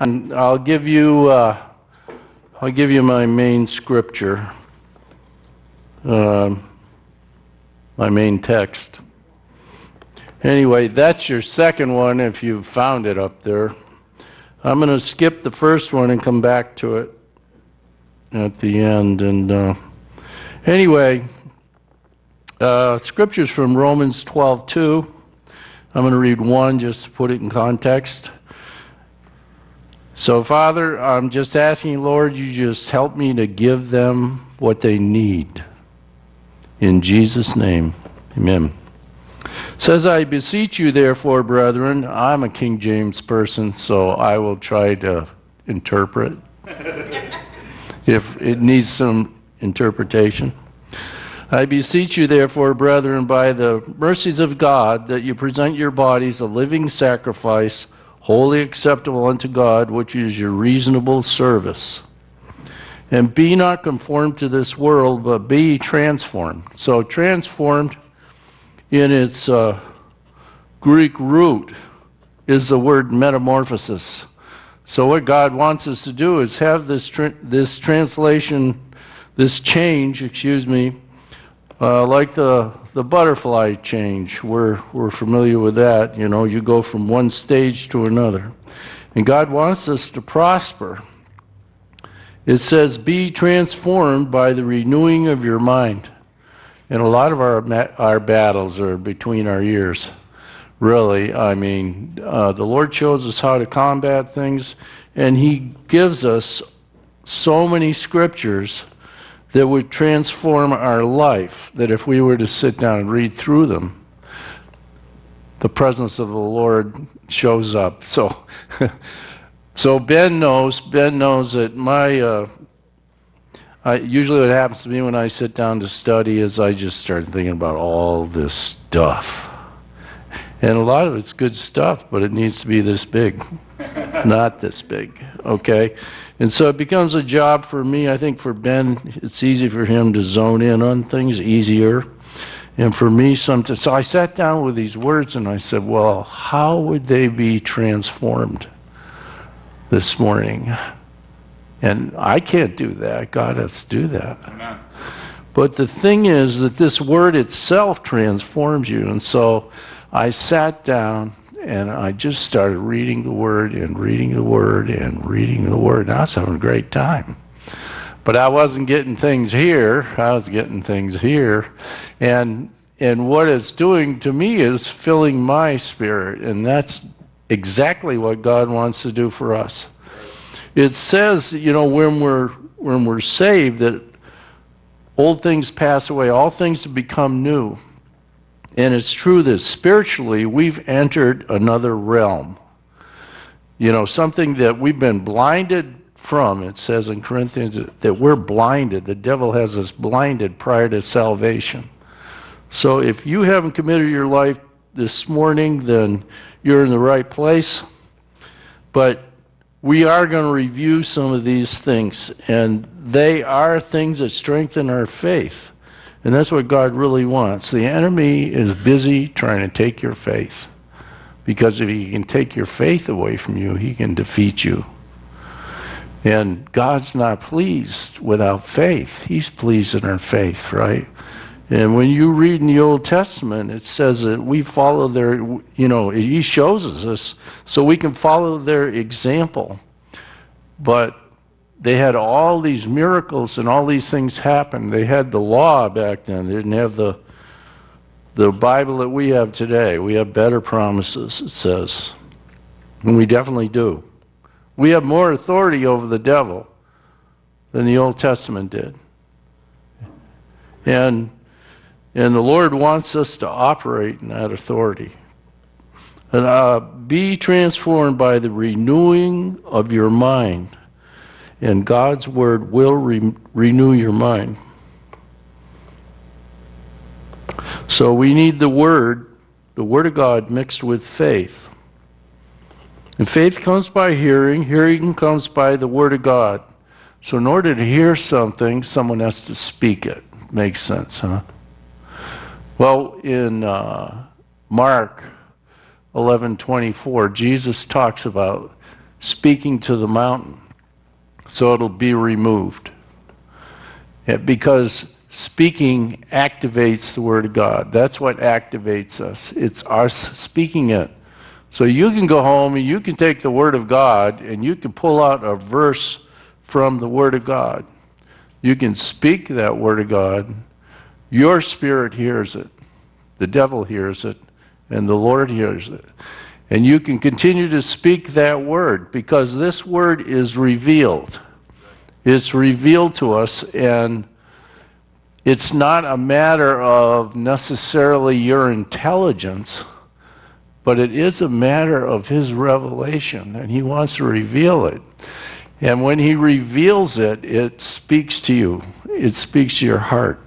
and I'll give you uh, I'll give you my main scripture, um, my main text. Anyway, that's your second one if you've found it up there. I'm going to skip the first one and come back to it at the end. And uh, anyway, uh, scriptures from Romans 12:2. I'm going to read one just to put it in context. So, Father, I'm just asking, Lord, you just help me to give them what they need. In Jesus' name, amen. Says, I beseech you, therefore, brethren, I'm a King James person, so I will try to interpret if it needs some interpretation. I beseech you, therefore, brethren, by the mercies of God, that you present your bodies a living sacrifice wholly acceptable unto God, which is your reasonable service. And be not conformed to this world, but be transformed. So, transformed in its uh, Greek root is the word metamorphosis. So, what God wants us to do is have this, tra- this translation, this change, excuse me, uh, like the the butterfly change. We're, we're familiar with that. You know, you go from one stage to another. And God wants us to prosper. It says, Be transformed by the renewing of your mind. And a lot of our, our battles are between our ears. Really, I mean, uh, the Lord shows us how to combat things, and He gives us so many scriptures that would transform our life, that if we were to sit down and read through them, the presence of the Lord shows up. So, so Ben knows. Ben knows that my. Uh, I, usually, what happens to me when I sit down to study is I just start thinking about all this stuff, and a lot of it's good stuff, but it needs to be this big, not this big. Okay, and so it becomes a job for me. I think for Ben, it's easy for him to zone in on things easier. And for me, sometimes, so I sat down with these words and I said, well, how would they be transformed this morning? And I can't do that. God has to do that. Amen. But the thing is that this word itself transforms you. And so I sat down and I just started reading the Word and reading the Word and reading the Word. And I was having a great time. But I wasn't getting things here. I was getting things here. And and what it's doing to me is filling my spirit. And that's exactly what God wants to do for us. It says, you know, when we're when we're saved that old things pass away, all things become new. And it's true that spiritually we've entered another realm. You know, something that we've been blinded from. It says in Corinthians that we're blinded. The devil has us blinded prior to salvation. So if you haven't committed your life this morning, then you're in the right place. But we are going to review some of these things, and they are things that strengthen our faith. And that's what God really wants. The enemy is busy trying to take your faith. Because if he can take your faith away from you, he can defeat you. And God's not pleased without faith. He's pleased in our faith, right? And when you read in the Old Testament, it says that we follow their, you know, He shows us this so we can follow their example. But they had all these miracles and all these things happen. They had the law back then. They didn't have the the Bible that we have today. We have better promises, it says. And we definitely do. We have more authority over the devil than the Old Testament did. And and the Lord wants us to operate in that authority. And uh, be transformed by the renewing of your mind and God's word will re- renew your mind. So we need the word, the word of God mixed with faith. And faith comes by hearing, hearing comes by the word of God. So in order to hear something, someone has to speak it. Makes sense, huh? Well, in uh, Mark 11:24, Jesus talks about speaking to the mountain so it'll be removed. because speaking activates the word of God. That's what activates us. It's us speaking it. So you can go home and you can take the word of God and you can pull out a verse from the word of God. You can speak that word of God. Your spirit hears it. The devil hears it and the Lord hears it. And you can continue to speak that word because this word is revealed. It's revealed to us, and it's not a matter of necessarily your intelligence, but it is a matter of His revelation, and He wants to reveal it. And when He reveals it, it speaks to you, it speaks to your heart.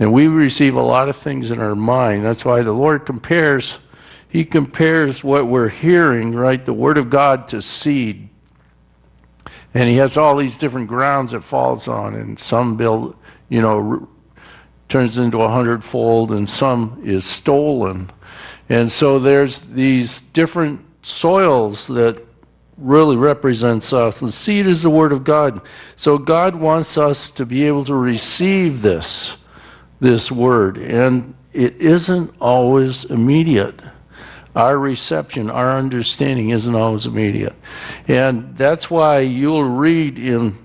And we receive a lot of things in our mind. That's why the Lord compares, He compares what we're hearing, right, the Word of God to seed. And He has all these different grounds it falls on, and some build, you know, turns into a hundredfold, and some is stolen. And so there's these different soils that really represents us. The seed is the Word of God. So God wants us to be able to receive this this word. And it isn't always immediate. Our reception, our understanding isn't always immediate. And that's why you'll read in,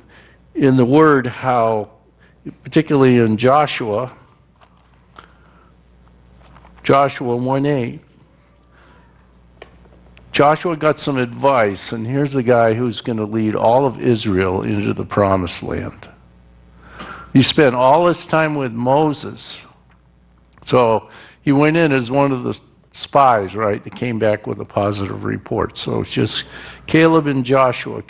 in the word how, particularly in Joshua, Joshua 1 8, Joshua got some advice, and here's the guy who's going to lead all of Israel into the promised land. He spent all his time with Moses. So he went in as one of the spies, right, that came back with a positive report. So it's just Caleb and Joshua,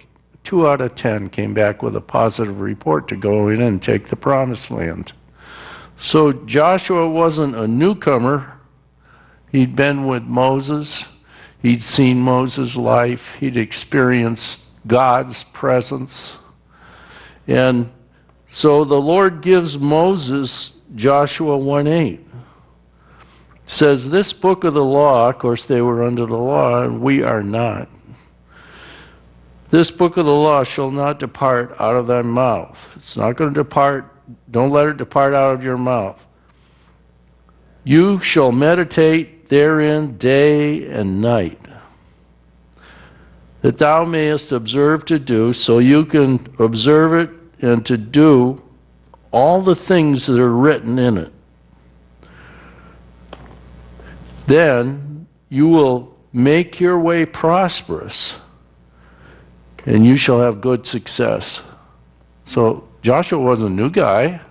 two out of ten, came back with a positive report to go in and take the promised land. So Joshua wasn't a newcomer. He'd been with Moses. He'd seen Moses' life. He'd experienced God's presence. And so the Lord gives Moses Joshua 1 8. Says, This book of the law, of course, they were under the law, and we are not. This book of the law shall not depart out of thy mouth. It's not going to depart. Don't let it depart out of your mouth. You shall meditate therein day and night, that thou mayest observe to do, so you can observe it and to do all the things that are written in it. Then you will make your way prosperous and you shall have good success. So Joshua was a new guy.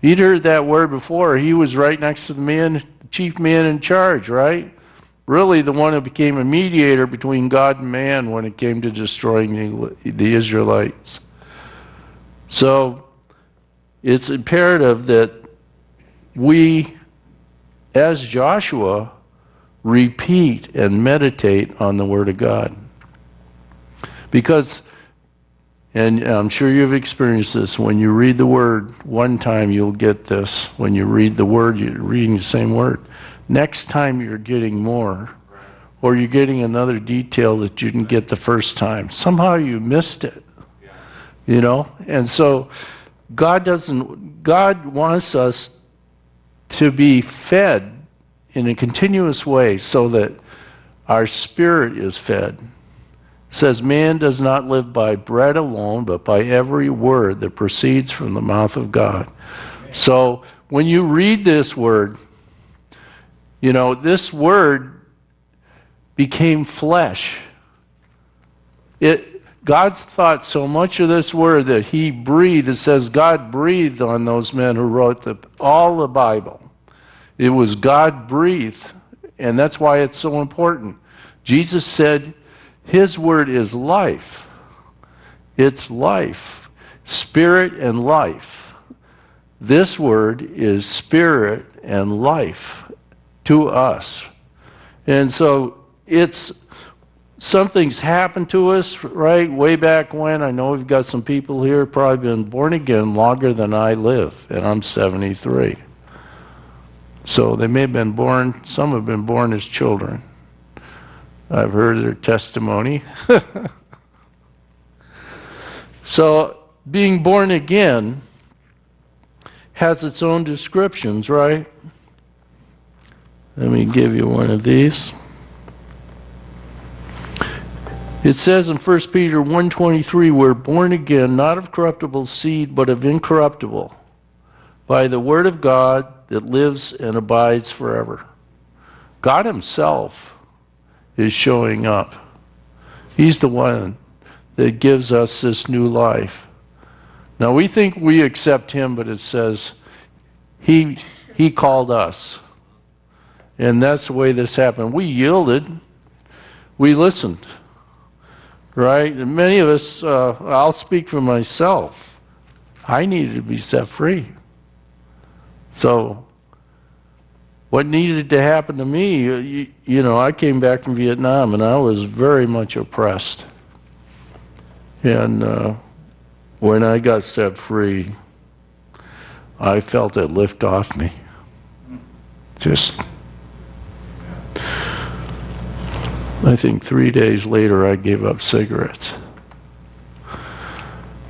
He'd heard that word before. He was right next to the man, chief man in charge, right? Really, the one who became a mediator between God and man when it came to destroying the, the Israelites. So it's imperative that we, as Joshua, repeat and meditate on the Word of God. Because, and I'm sure you've experienced this, when you read the Word one time, you'll get this. When you read the Word, you're reading the same Word. Next time, you're getting more. Or you're getting another detail that you didn't get the first time. Somehow you missed it you know? And so God doesn't, God wants us to be fed in a continuous way so that our spirit is fed. It says, Man does not live by bread alone, but by every word that proceeds from the mouth of God. So when you read this word, you know, this word became flesh. It, God's thought so much of this word that he breathed. It says God breathed on those men who wrote the, all the Bible. It was God breathed, and that's why it's so important. Jesus said his word is life. It's life, spirit and life. This word is spirit and life to us. And so it's something's happened to us, right? Way back when. I know we've got some people here probably been born again longer than I live, and I'm 73. So they may have been born, some have been born as children. I've heard their testimony. so being born again has its own descriptions, right? Let me give you one of these. It says in 1 Peter 1:23, "We're born again, not of corruptible seed, but of incorruptible, by the word of God that lives and abides forever." God himself is showing up. He's the one that gives us this new life. Now we think we accept him, but it says he he called us. And that's the way this happened. We yielded. We listened right? And many of us, uh, I'll speak for myself. I needed to be set free. So, what needed to happen to me, uh, you, you, know, I came back from Vietnam and I was very much oppressed. And uh, when I got set free, I felt it lift off me. Just I think three days later, I gave up cigarettes.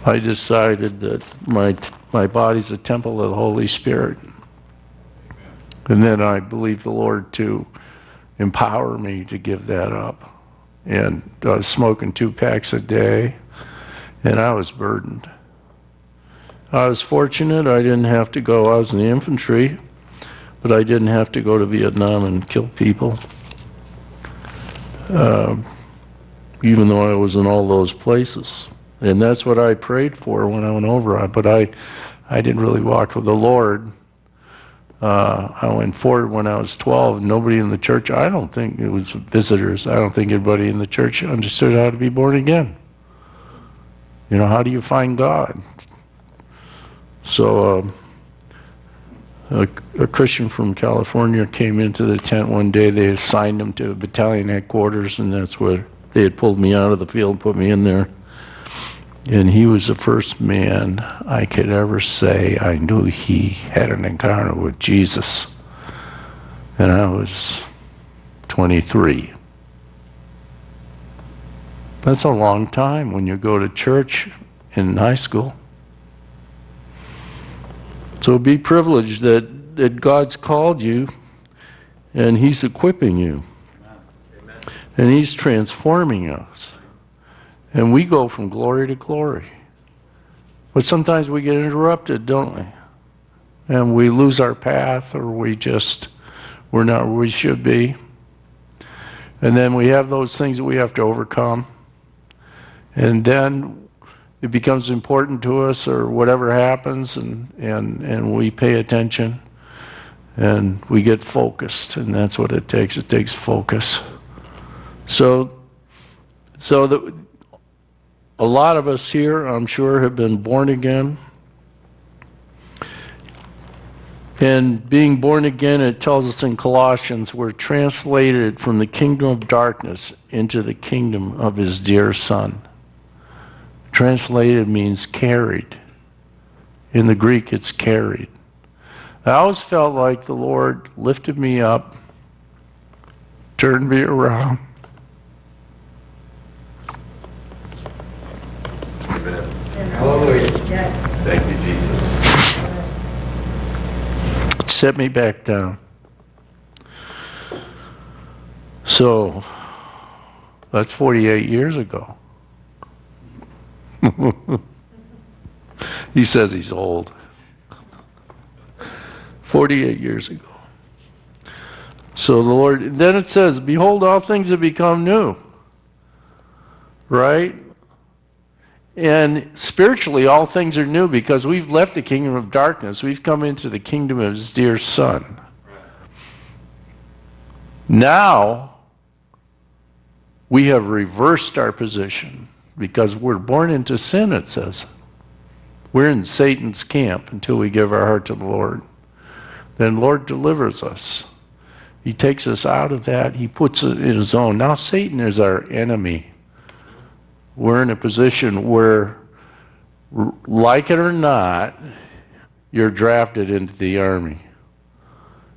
I decided that my, my body's a temple of the Holy Spirit. And then I believed the Lord to empower me to give that up. And I was smoking two packs a day, and I was burdened. I was fortunate I didn't have to go, I was in the infantry, but I didn't have to go to Vietnam and kill people. Um, even though I was in all those places. And that's what I prayed for when I went over. But I, I didn't really walk with the Lord. Uh, I went forward when I was 12. Nobody in the church, I don't think it was visitors, I don't think anybody in the church understood how to be born again. You know, how do you find God? So, uh, a, a, Christian from California came into the tent one day. They assigned him to a battalion headquarters, and that's where they had pulled me out of the field put me in there. And he was the first man I could ever say I knew he had an encounter with Jesus. And I was 23. That's a long time when you go to church in high school. So be privileged that, that God's called you and He's equipping you. Amen. And He's transforming us. And we go from glory to glory. But sometimes we get interrupted, don't we? And we lose our path or we just, we're not where we should be. And then we have those things that we have to overcome. And then it becomes important to us or whatever happens and, and, and we pay attention and we get focused and that's what it takes. It takes focus. So so that a lot of us here i'm sure have been born again. And being born again it tells us in colossians we're translated from the kingdom of darkness into the kingdom of his dear son Translated means carried. In the Greek, it's carried. I always felt like the Lord lifted me up, turned me around. Hallelujah. Thank you, Jesus. Set me back down. So, that's 48 years ago. he says he's old. 48 years ago. So the Lord, then it says, Behold, all things have become new. Right? And spiritually, all things are new because we've left the kingdom of darkness. We've come into the kingdom of his dear Son. Now, we have reversed our position because we're born into sin, it says. We're in Satan's camp until we give our heart to the Lord. Then Lord delivers us. He takes us out of that. He puts it in his own. Now Satan is our enemy. We're in a position where, like it or not, you're drafted into the army.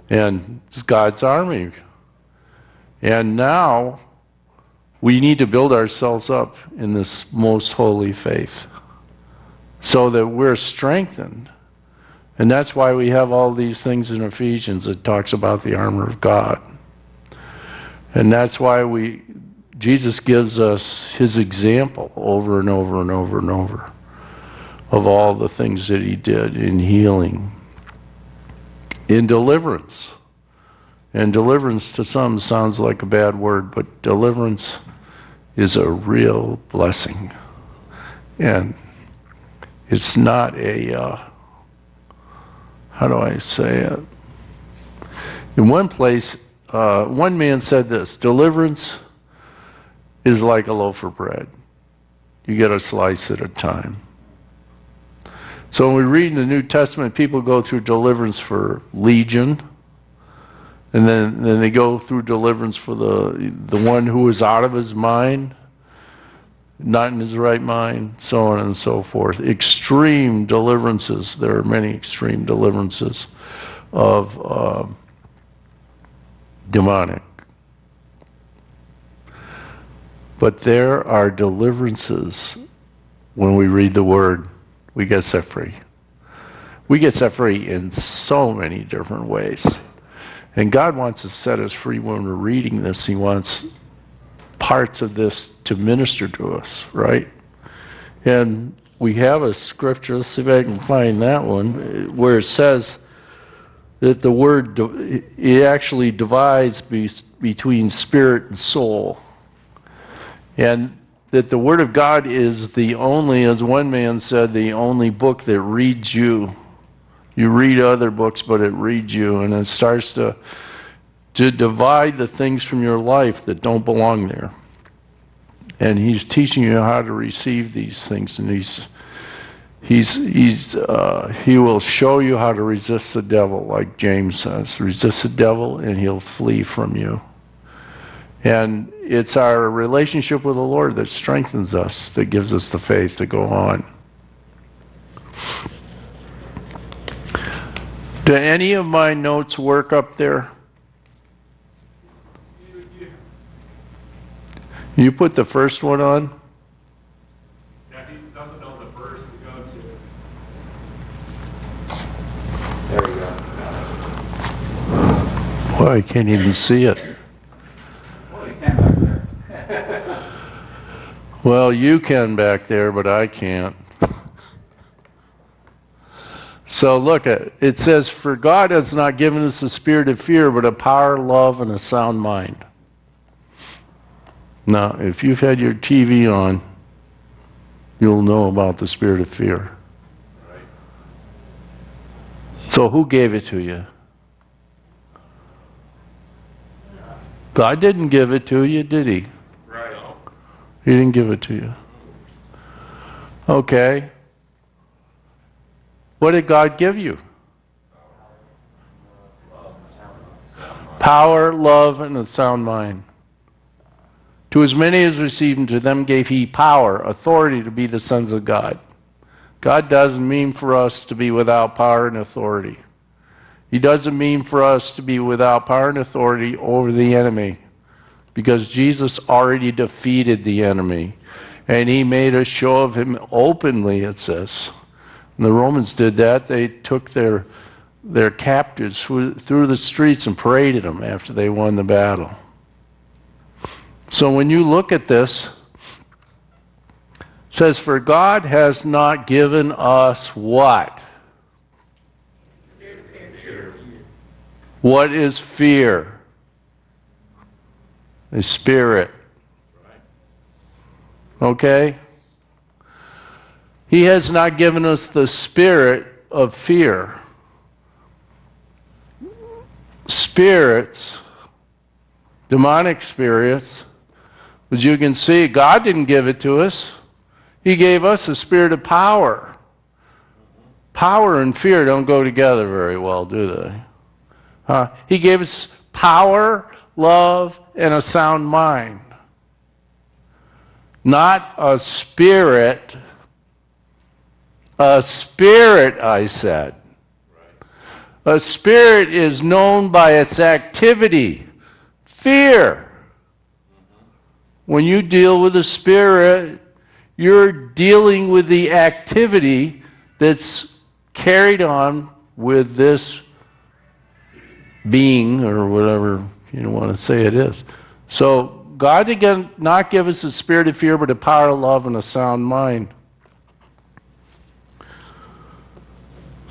And it's God's army. And now we need to build ourselves up in this most holy faith so that we're strengthened. And that's why we have all these things in Ephesians that talks about the armor of God. And that's why we Jesus gives us his example over and over and over and over of all the things that he did in healing, in deliverance. And deliverance to some sounds like a bad word, but deliverance is a real blessing. And it's not a, uh, how do I say it? In one place, uh, one man said this deliverance is like a loaf of bread. You get a slice at a time. So when we read in the New Testament, people go through deliverance for legion, and then, then they go through deliverance for the, the one who is out of his mind, not in his right mind, so on and so forth. Extreme deliverances. There are many extreme deliverances of uh, demonic. But there are deliverances when we read the word, we get set free. We get set free in so many different ways. And God wants to set us free when we're reading this. He wants parts of this to minister to us, right? And we have a scripture, let's see if I can find that one, where it says that the word, it actually divides between spirit and soul. And that the Word of God is the only, as one man said, the only book that reads you. You read other books, but it reads you, and it starts to, to divide the things from your life that don't belong there. And he's teaching you how to receive these things, and he's he's he's uh, he will show you how to resist the devil, like James says. Resist the devil, and he'll flee from you. And it's our relationship with the Lord that strengthens us, that gives us the faith to go on. Do any of my notes work up there? You put the first one on? Yeah, he doesn't know the verse to go to. There we go. Well, I can't even see it. Well, you can back there. Well, you can back there, but I can't. So look at it says, For God has not given us a spirit of fear, but a power, love, and a sound mind. Now, if you've had your TV on, you'll know about the spirit of fear. So who gave it to you? God didn't give it to you, did he? Right. He didn't give it to you. Okay. What did God give you? Power, love, and a sound mind. To as many as received him, to them gave he power, authority to be the sons of God. God doesn't mean for us to be without power and authority. He doesn't mean for us to be without power and authority over the enemy because Jesus already defeated the enemy and he made a show of him openly, it says. And the Romans did that. They took their, their captives through, the streets and paraded them after they won the battle. So when you look at this, it says, For God has not given us what? What is fear? A spirit. Okay? He has not given us the spirit of fear. Spirits, demonic spirits, as you can see, God didn't give it to us. He gave us a spirit of power. Power and fear don't go together very well, do they? Uh, he gave us power, love, and a sound mind. Not a spirit. A spirit, I said. A spirit is known by its activity. Fear. When you deal with a spirit, you're dealing with the activity that's carried on with this being or whatever you want to say it is. So, God did not give us a spirit of fear, but a power of love and a sound mind.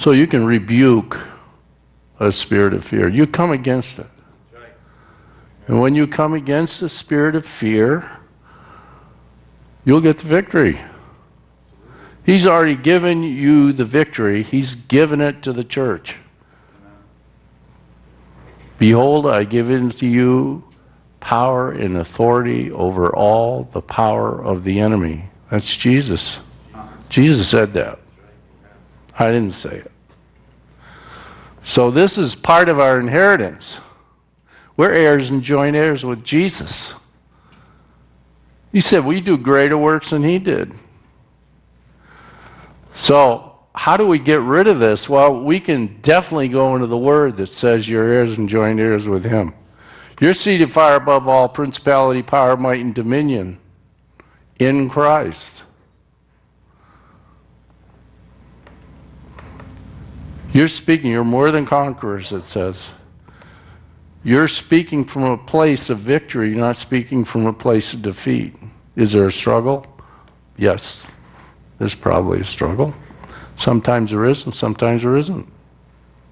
So, you can rebuke a spirit of fear. You come against it. And when you come against the spirit of fear, you'll get the victory. He's already given you the victory, He's given it to the church. Behold, I give unto you power and authority over all the power of the enemy. That's Jesus. Jesus said that. I didn't say it. So this is part of our inheritance. We're heirs and joint heirs with Jesus. He said, We do greater works than he did. So, how do we get rid of this? Well, we can definitely go into the word that says you're heirs and joint heirs with him. You're seated far above all principality, power, might, and dominion in Christ. You're speaking, you're more than conquerors, it says. You're speaking from a place of victory, you're not speaking from a place of defeat. Is there a struggle? Yes, there's probably a struggle. Sometimes there is, and sometimes there isn't.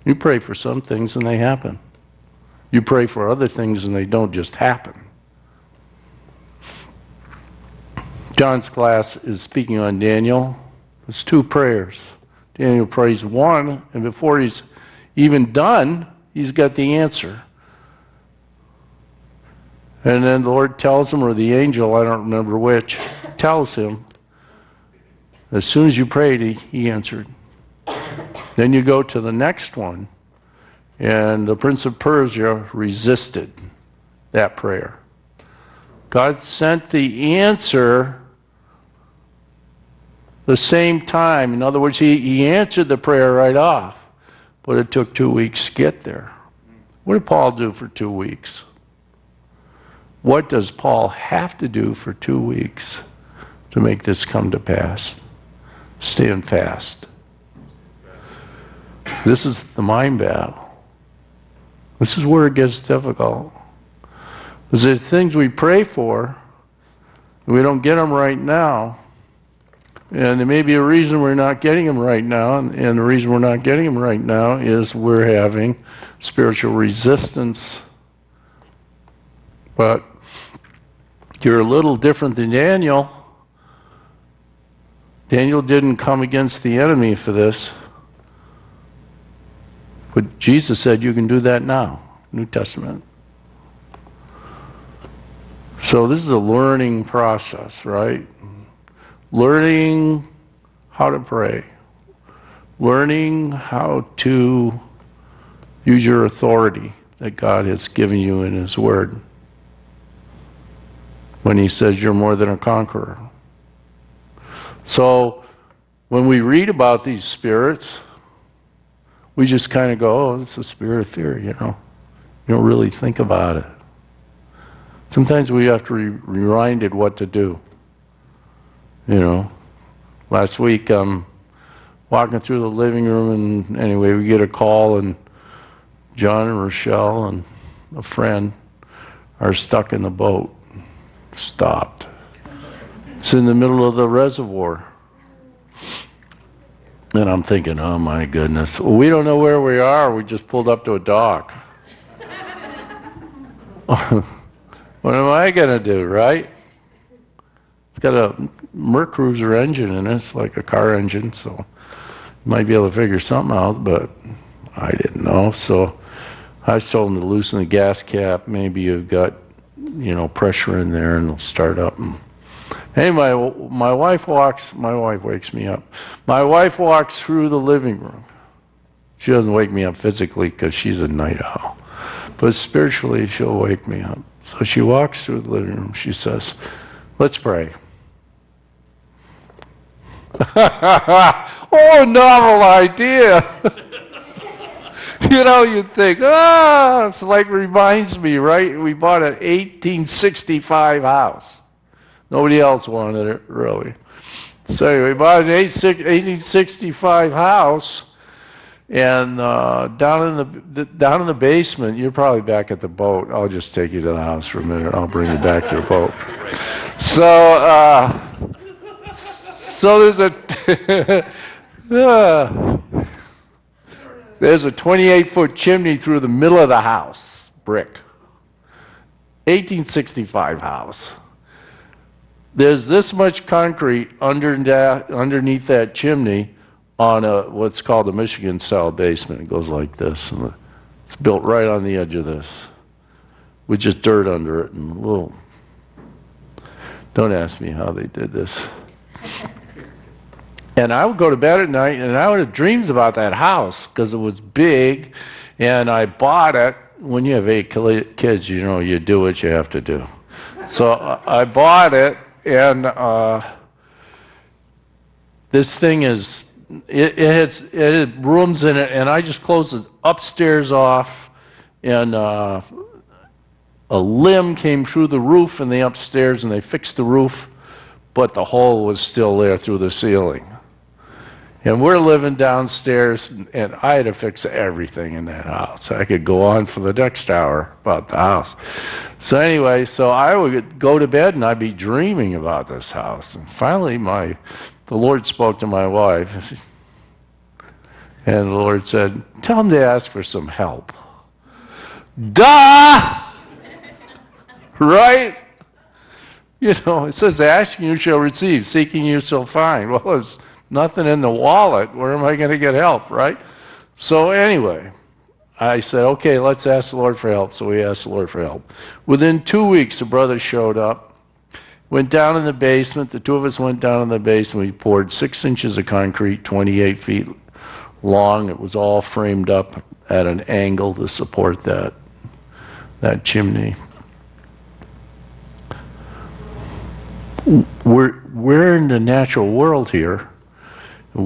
You pray for some things and they happen. You pray for other things and they don't just happen. John's class is speaking on Daniel. It's two prayers. Daniel prays one, and before he's even done, he's got the answer. And then the Lord tells him, or the angel, I don't remember which, tells him, as soon as you prayed, he, he answered. Then you go to the next one, and the prince of Persia resisted that prayer. God sent the answer the same time. In other words, he, he answered the prayer right off, but it took two weeks to get there. What did Paul do for two weeks? What does Paul have to do for two weeks to make this come to pass? Stand fast. This is the mind battle. This is where it gets difficult. Because there's things we pray for, we don't get them right now. And there may be a reason we're not getting them right now, and, and the reason we're not getting them right now is we're having spiritual resistance. But you're a little different than Daniel. Daniel didn't come against the enemy for this. But Jesus said you can do that now, New Testament. So this is a learning process, right? Learning how to pray, learning how to use your authority that God has given you in His Word when He says you're more than a conqueror. So when we read about these spirits, we just kind of go, oh, it's a spirit of fear, you know. You don't really think about it. Sometimes we have to be reminded what to do. You know, last week I'm um, walking through the living room, and anyway, we get a call, and John and Rochelle and a friend are stuck in the boat, stopped. It's in the middle of the reservoir. And I'm thinking, oh my goodness. We don't know where we are. We just pulled up to a dock. what am I going to do, right? Got a Mercruiser engine in it. It's like a car engine, so you might be able to figure something out, but I didn't know. So I told them to loosen the gas cap. Maybe you've got, you know, pressure in there and it'll start up. And Anyway, my wife walks, my wife wakes me up. My wife walks through the living room. She doesn't wake me up physically because she's a night owl. But spiritually, she'll wake me up. So she walks through the living room. She says, Let's pray. oh, novel idea. you know, you'd think, ah, it's like reminds me, right? We bought an 1865 house. Nobody else wanted it, really. So we bought an 1865 house, and uh, down in the down in the basement, you're probably back at the boat. I'll just take you to the house for a minute. I'll bring you back to the boat. So, uh, so there's a uh, there's a 28 foot chimney through the middle of the house, brick. 1865 house. There's this much concrete under underneath that chimney on a what's called a Michigan style basement. It goes like this. And it's built right on the edge of this with just dirt under it and a little. Don't ask me how they did this. And I would go to bed at night and I would have dreams about that house because it was big and I bought it. When you have eight kids, you know, you do what you have to do. So I bought it and uh, this thing is, it, it, has, it rooms in it and I just closed it upstairs off and uh, a limb came through the roof in the upstairs and they fixed the roof, but the hole was still there through the ceiling. And we're living downstairs, and I had to fix everything in that house. I could go on for the next hour about the house. So anyway, so I would go to bed and I'd be dreaming about this house. And finally, my the Lord spoke to my wife, and the Lord said, "Tell him to ask for some help." Duh! right? You know, it says, "Asking you shall receive; seeking you shall find." Well, it's nothing in the wallet. Where am I going to get help, right? So, anyway, I said, okay, let's ask the Lord for help. So we asked the Lord for help. Within two weeks, a brother showed up, went down in the basement. The two of us went down in the basement. We poured six inches of concrete, 28 feet long. It was all framed up at an angle to support that, that chimney. We're, we're in the natural world here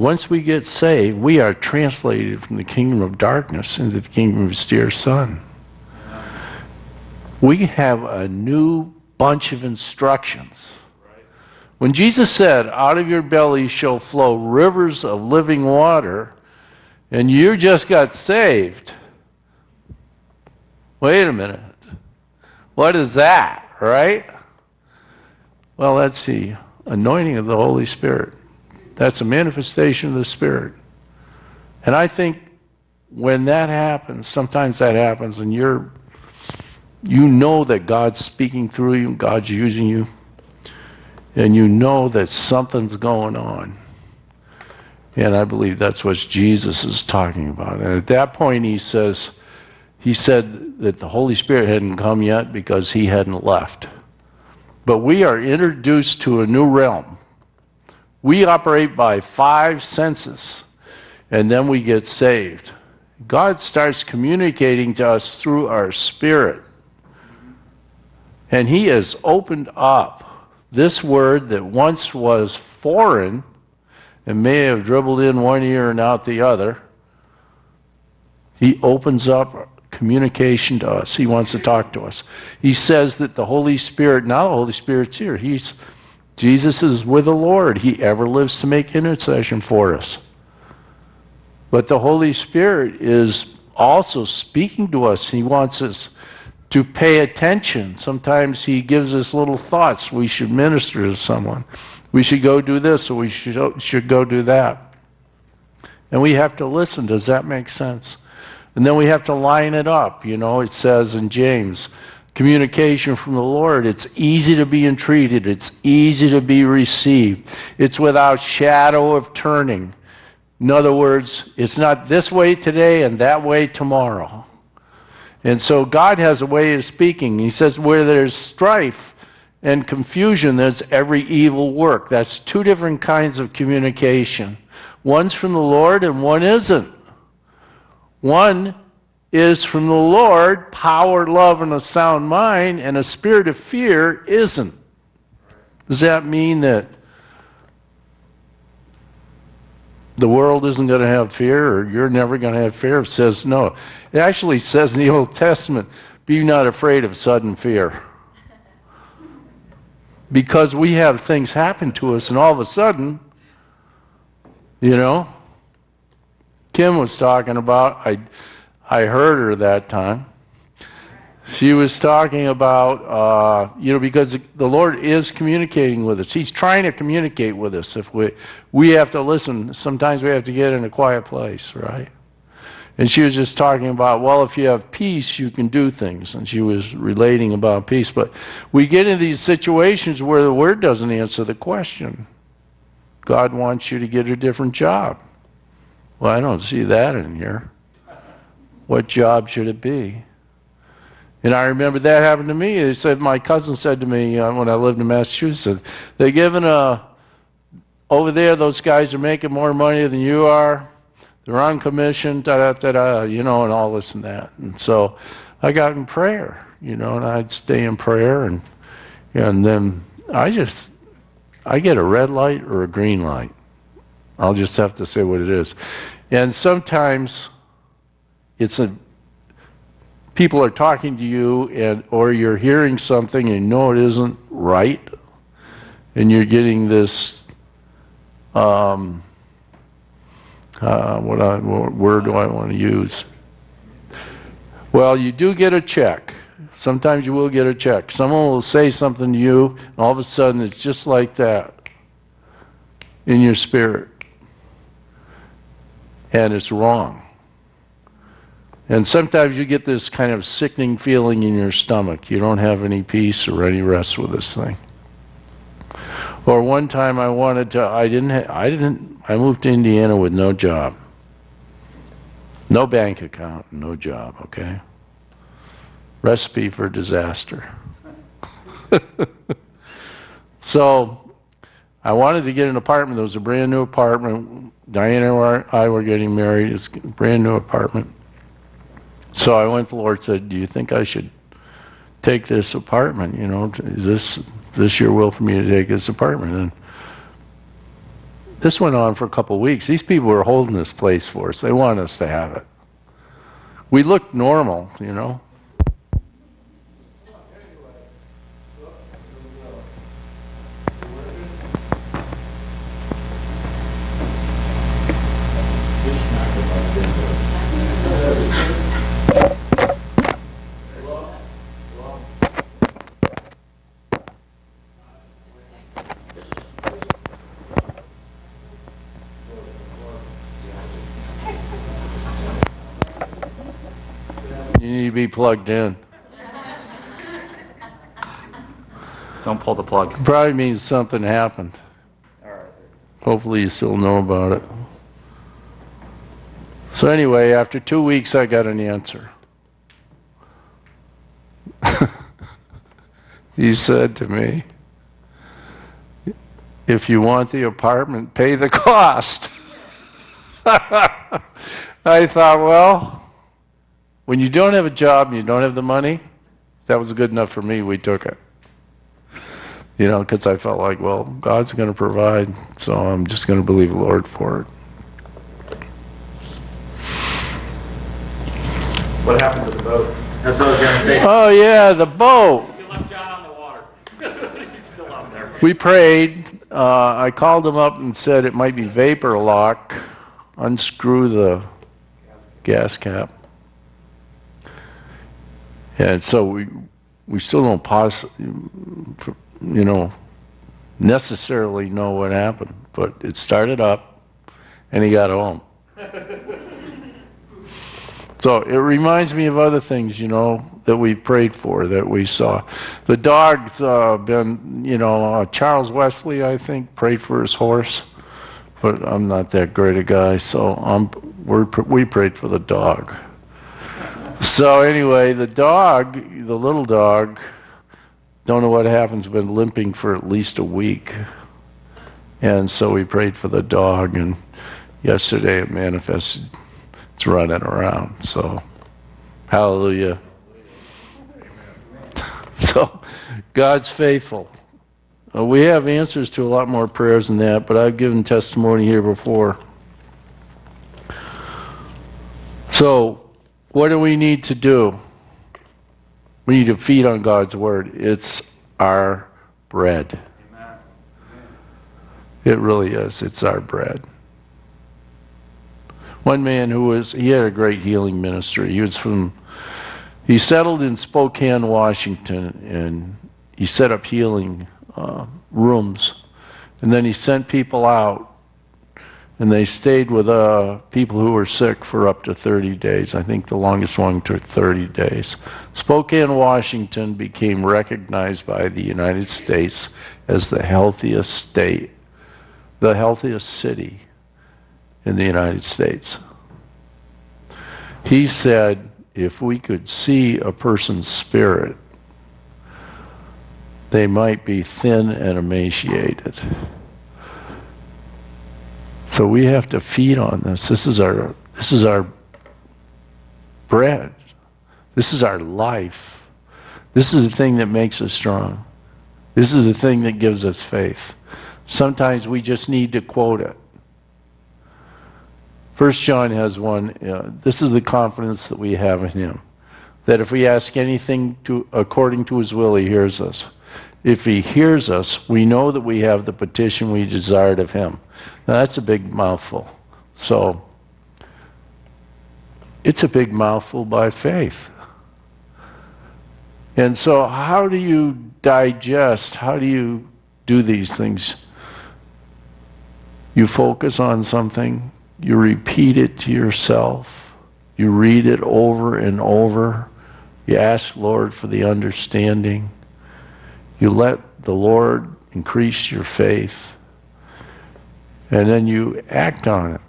once we get saved, we are translated from the kingdom of darkness into the kingdom of his dear son. We have a new bunch of instructions. When Jesus said, Out of your belly shall flow rivers of living water, and you just got saved, wait a minute. What is that, right? Well, that's the anointing of the Holy Spirit. That's a manifestation of the Spirit. And I think when that happens, sometimes that happens, and you're you know that God's speaking through you, God's using you, and you know that something's going on. And I believe that's what Jesus is talking about. And at that point, he says, he said that the Holy Spirit hadn't come yet because he hadn't left. But we are introduced to a new realm. We operate by five senses, and then we get saved. God starts communicating to us through our spirit. And He has opened up this word that once was foreign and may have dribbled in one ear and out the other. He opens up communication to us. He wants to talk to us. He says that the Holy Spirit, now the Holy Spirit's here. He's Jesus is with the Lord. He ever lives to make intercession for us. But the Holy Spirit is also speaking to us. He wants us to pay attention. Sometimes He gives us little thoughts. We should minister to someone. We should go do this, or we should, should go do that. And we have to listen. Does that make sense? And then we have to line it up. You know, it says in James, communication from the Lord. It's easy to be entreated, it's easy to be received, it's without shadow of turning. In other words, it's not this way today and that way tomorrow. And so God has a way of speaking. He says, where there's strife and confusion, there's every evil work. That's two different kinds of communication. One's from the Lord and one isn't. One is from the Lord, power, love, and a sound mind, and a spirit of fear isn't. Does that mean that the world isn't going to have fear or you're never going to have fear. It says no. It actually says in the Old Testament, be not afraid of sudden fear. Because we have things happen to us and all of a sudden, you know, Kim was talking about, I, I heard her that time. She was talking about, uh, you know, because the Lord is communicating with us. He's trying to communicate with us. If we, we have to listen. Sometimes we have to get in a quiet place, right? And she was just talking about, well, if you have peace, you can do things. And she was relating about peace. But we get into these situations where the Word doesn't answer the question. God wants you to get a different job. Well, I don't see that in here. What job should it be? And I remember that happened to me. They said my cousin said to me uh, when I lived in Massachusetts, they're giving a over there. Those guys are making more money than you are. They're on commission, da da da da, you know, and all this and that. And so I got in prayer, you know, and I'd stay in prayer, and and then I just I get a red light or a green light. I'll just have to say what it is. And sometimes it's a people are talking to you and or you're hearing something and you know it isn't right and you're getting this um, uh, what, I, what word do I want to use? Well, you do get a check. Sometimes you will get a check. Someone will say something to you, and all of a sudden it's just like that in your spirit. And it's wrong. And sometimes you get this kind of sickening feeling in your stomach. You don't have any peace or any rest with this thing. Or one time I wanted to, I didn't, ha- I didn't, I moved to Indiana with no job. No bank account, no job, okay? Recipe for disaster. so I wanted to get an apartment. It was a brand new apartment. Diana and I were getting married. It's a brand new apartment. So I went to the Lord and said, Do you think I should take this apartment? You know, is this this your will for me to take this apartment? And this went on for a couple of weeks. These people were holding this place for us. They wanted us to have it. We looked normal, you know. Be plugged in. Don't pull the plug. Probably means something happened. Hopefully, you still know about it. So, anyway, after two weeks, I got an answer. he said to me, If you want the apartment, pay the cost. I thought, well, when you don't have a job and you don't have the money, that was good enough for me. We took it. You know, because I felt like, well, God's going to provide, so I'm just going to believe the Lord for it. What happened to the boat? That's what I was gonna say. Oh, yeah, the boat. You left John on the water. He's still out there. We prayed. Uh, I called him up and said it might be vapor lock. Unscrew the gas cap. And so we we still don't pos- you know necessarily know what happened, but it started up, and he got home. So it reminds me of other things, you know, that we prayed for, that we saw. The dog's uh, been, you know, uh, Charles Wesley, I think, prayed for his horse, but I'm not that great a guy, so we're, we prayed for the dog. So anyway, the dog, the little dog, don't know what happens, been limping for at least a week. And so we prayed for the dog, and yesterday it manifested it's running around. So, hallelujah. So, God's faithful. Uh, we have answers to a lot more prayers than that, but I've given testimony here before. So, what do we need to do? We need to feed on God's word. It's our bread. Amen. It really is. It's our bread. One man who was, he had a great healing ministry. He was from, he settled in Spokane, Washington, and he set up healing uh, rooms. And then he sent people out, and they stayed with uh, people who were sick for up to 30 days. I think the longest one took 30 days. Spokane, Washington became recognized by the United States as the healthiest state, the healthiest city in the United States. He said, if we could see a person's spirit, they might be thin and emaciated. So we have to feed on this. This is our this is our bread. This is our life. This is the thing that makes us strong. This is the thing that gives us faith. Sometimes we just need to quote it. First John has one. This is the confidence that we have in Him, that if we ask anything to according to His will, He hears us. If He hears us, we know that we have the petition we desired of Him. Now that's a big mouthful. So it's a big mouthful by faith. And so, how do you digest? How do you do these things? You focus on something, you repeat it to yourself. You read it over and over. You ask Lord for the understanding. You let the Lord increase your faith. And then you act on it.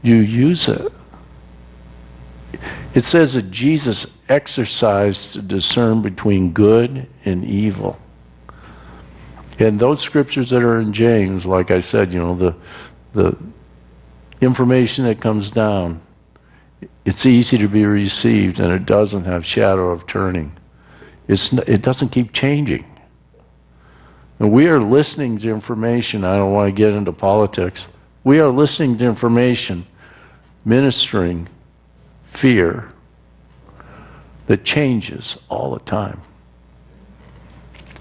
You use it. It says that Jesus exercised to discern between good and evil. And those scriptures that are in James, like I said, you know, the the information that comes down, it's easy to be received and it doesn't have shadow of turning. It's, it doesn't keep changing. And we are listening to information. I don't want to get into politics. We are listening to information, ministering fear that changes all the time.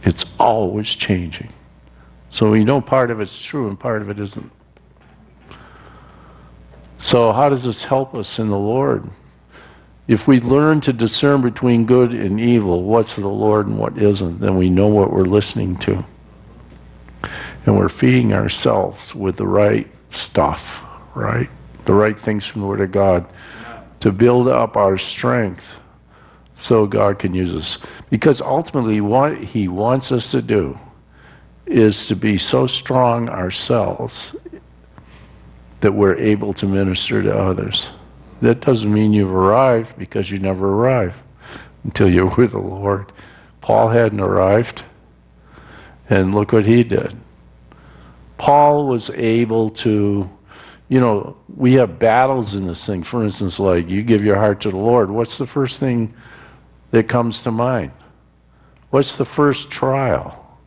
It's always changing. So we know part of it's true and part of it isn't. So, how does this help us in the Lord? If we learn to discern between good and evil, what's the Lord and what isn't, then we know what we're listening to. And we're feeding ourselves with the right stuff, right? The right things from the Word of God to build up our strength so God can use us. Because ultimately, what He wants us to do is to be so strong ourselves that we're able to minister to others. That doesn't mean you've arrived because you never arrive until you're with the Lord. Paul hadn't arrived, and look what he did. Paul was able to, you know, we have battles in this thing. For instance, like you give your heart to the Lord, what's the first thing that comes to mind? What's the first trial?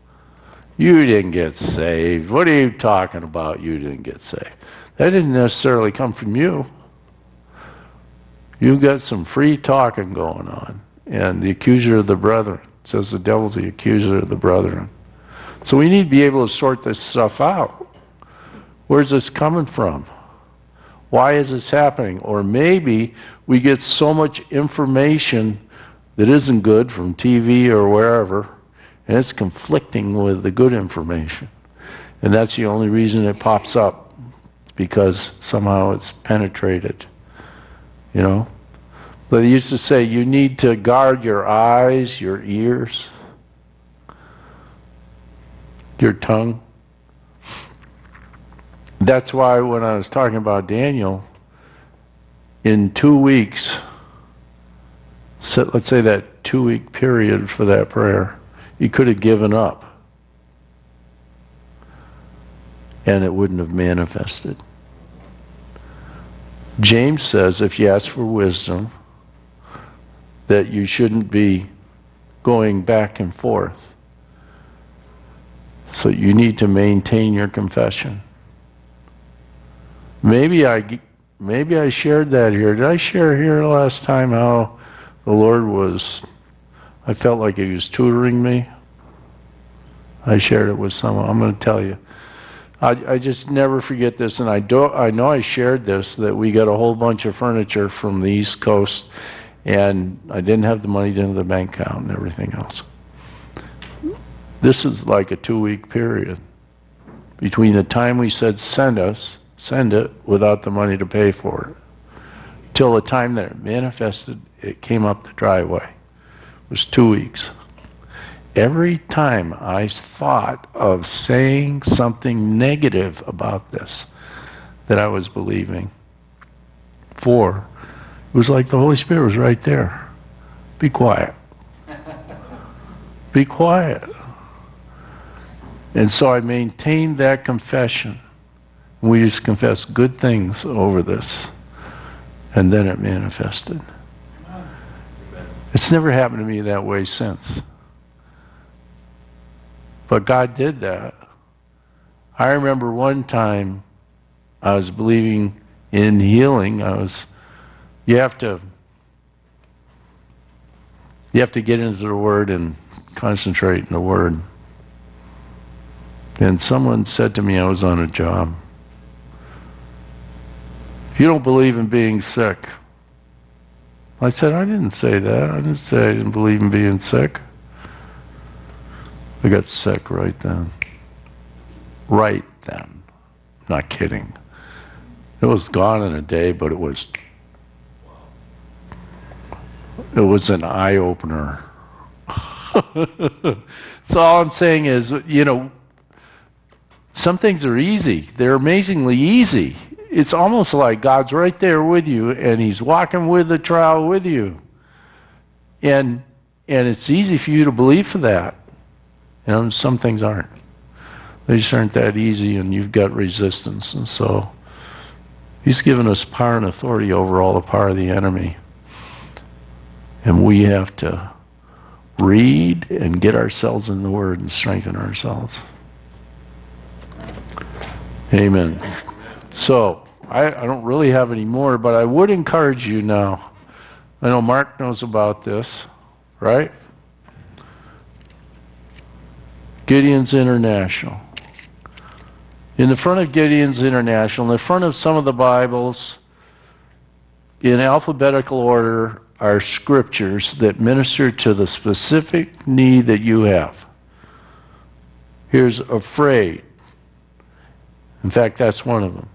You didn't get saved. What are you talking about? You didn't get saved. That didn't necessarily come from you. You've got some free talking going on. And the accuser of the brethren says the devil's the accuser of the brethren. So we need to be able to sort this stuff out. Where's this coming from? Why is this happening? Or maybe we get so much information that isn't good from TV or wherever, and it's conflicting with the good information. And that's the only reason it pops up, because somehow it's penetrated. You know? But they used to say you need to guard your eyes, your ears, your tongue. That's why when I was talking about Daniel, in two weeks, so let's say that two week period for that prayer, he could have given up and it wouldn't have manifested. James says if you ask for wisdom, that you shouldn't be going back and forth. So you need to maintain your confession. Maybe I maybe I shared that here. Did I share here last time how the Lord was, I felt like He was tutoring me? I shared it with someone. I'm going to tell you. I, I just never forget this, and I do. I know I shared this that we got a whole bunch of furniture from the East Coast, and I didn't have the money into the bank account and everything else. This is like a two-week period between the time we said send us, send it, without the money to pay for it, till the time that it manifested, it came up the driveway. It was two weeks every time I thought of saying something negative about this that I was believing for, it was like the Holy Spirit was right there. Be quiet. Be quiet. And so I maintained that confession. We just confessed good things over this. And then it manifested. It's never happened to me that way since. But God did that. I remember one time I was believing in healing. I was, you have to, you have to get into the Word and concentrate in the Word. And someone said to me, I was on a job. If you don't believe in being sick, I said, I didn't say that. I didn't say I didn't believe in being sick. I got sick right then. Right then. Not kidding. It was gone in a day, but it was it was an eye opener. so all I'm saying is, you know, some things are easy. They're amazingly easy. It's almost like God's right there with you and he's walking with the trial with you. And and it's easy for you to believe for that. Know, some things aren't. They just aren't that easy, and you've got resistance. And so, He's given us power and authority over all the power of the enemy. And we have to read and get ourselves in the Word and strengthen ourselves. Amen. So, I, I don't really have any more, but I would encourage you now. I know Mark knows about this, right? Gideons International. In the front of Gideons International, in the front of some of the Bibles, in alphabetical order, are scriptures that minister to the specific need that you have. Here's afraid. In fact, that's one of them.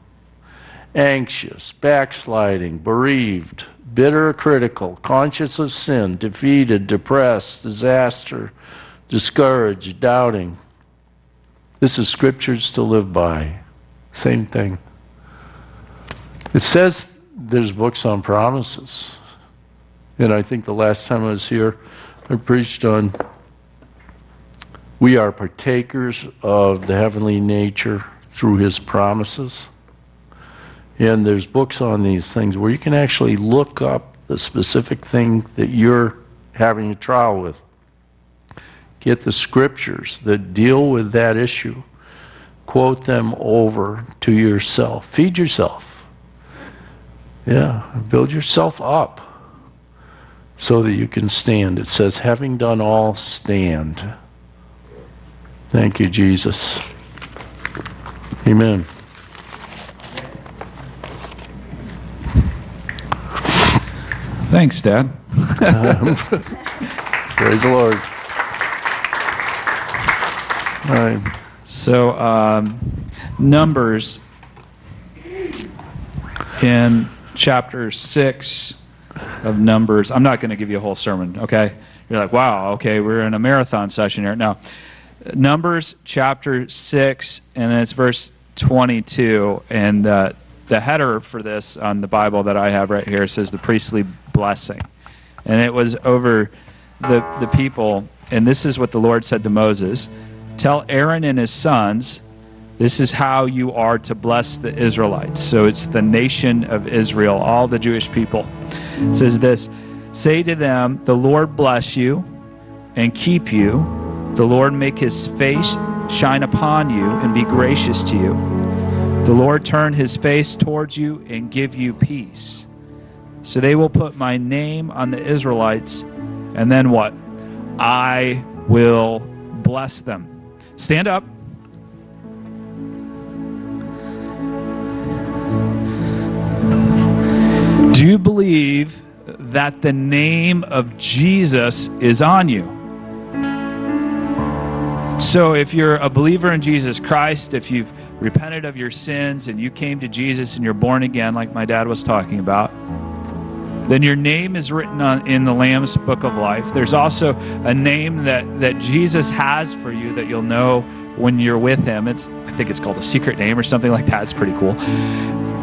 Anxious, backsliding, bereaved, bitter critical, conscious of sin, defeated, depressed, disaster, discouraged, doubting. This is scriptures to live by. Same thing. It says there's books on promises. And I think the last time I was here, I preached on we are partakers of the heavenly nature through his promises. And there's books on these things where you can actually look up the specific thing that you're having a trial with. Get the scriptures that deal with that issue, quote them over to yourself. Feed yourself. Yeah, build yourself up so that you can stand. It says, having done all, stand. Thank you, Jesus. Amen. Thanks, Dad. Praise the Lord. Right. So, um, Numbers in chapter 6 of Numbers. I'm not going to give you a whole sermon, okay? You're like, wow, okay, we're in a marathon session here. Now, Numbers chapter 6, and it's verse 22. And uh, the header for this on the Bible that I have right here says the priestly blessing. And it was over the, the people. And this is what the Lord said to Moses Tell Aaron and his sons, this is how you are to bless the Israelites. So it's the nation of Israel, all the Jewish people. It says this Say to them, The Lord bless you and keep you. The Lord make his face shine upon you and be gracious to you. The Lord turn his face towards you and give you peace. So they will put my name on the Israelites, and then what? I will bless them. Stand up. Do you believe that the name of Jesus is on you? So, if you're a believer in Jesus Christ, if you've repented of your sins and you came to Jesus and you're born again, like my dad was talking about, then your name is written on, in the Lamb's Book of Life. There's also a name that, that Jesus has for you that you'll know when you're with Him. It's I think it's called a secret name or something like that. It's pretty cool.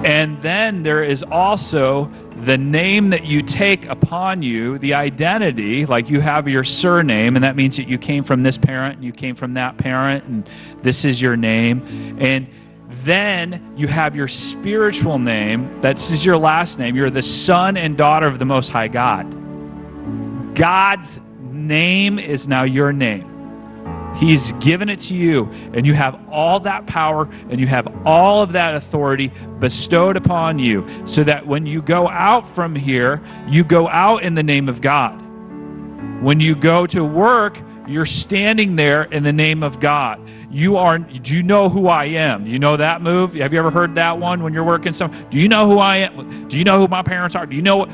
And then there is also the name that you take upon you, the identity, like you have your surname, and that means that you came from this parent and you came from that parent, and this is your name. And then you have your spiritual name. This is your last name. You're the son and daughter of the Most High God. God's name is now your name. He's given it to you, and you have all that power and you have all of that authority bestowed upon you, so that when you go out from here, you go out in the name of God. When you go to work, you're standing there in the name of God. You are. Do you know who I am? Do you know that move? Have you ever heard that one when you're working some? Do you know who I am? Do you know who my parents are? Do you know what?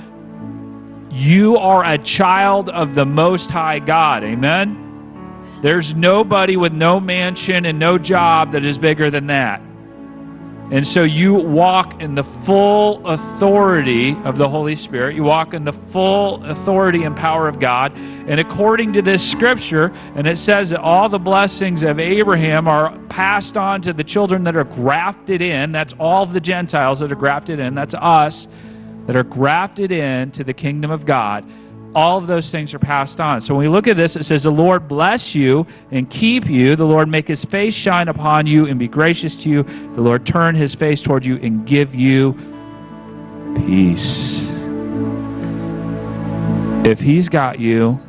You are a child of the Most High God. Amen. There's nobody with no mansion and no job that is bigger than that. And so you walk in the full authority of the Holy Spirit. You walk in the full authority and power of God. And according to this scripture, and it says that all the blessings of Abraham are passed on to the children that are grafted in. That's all the Gentiles that are grafted in. That's us that are grafted in to the kingdom of God all of those things are passed on. So when we look at this, it says, The Lord bless you and keep you. The Lord make his face shine upon you and be gracious to you. The Lord turn his face toward you and give you peace. If he's got you,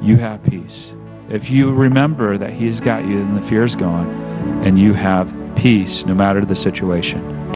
you have peace. If you remember that he's got you, then the fear is gone and you have peace no matter the situation.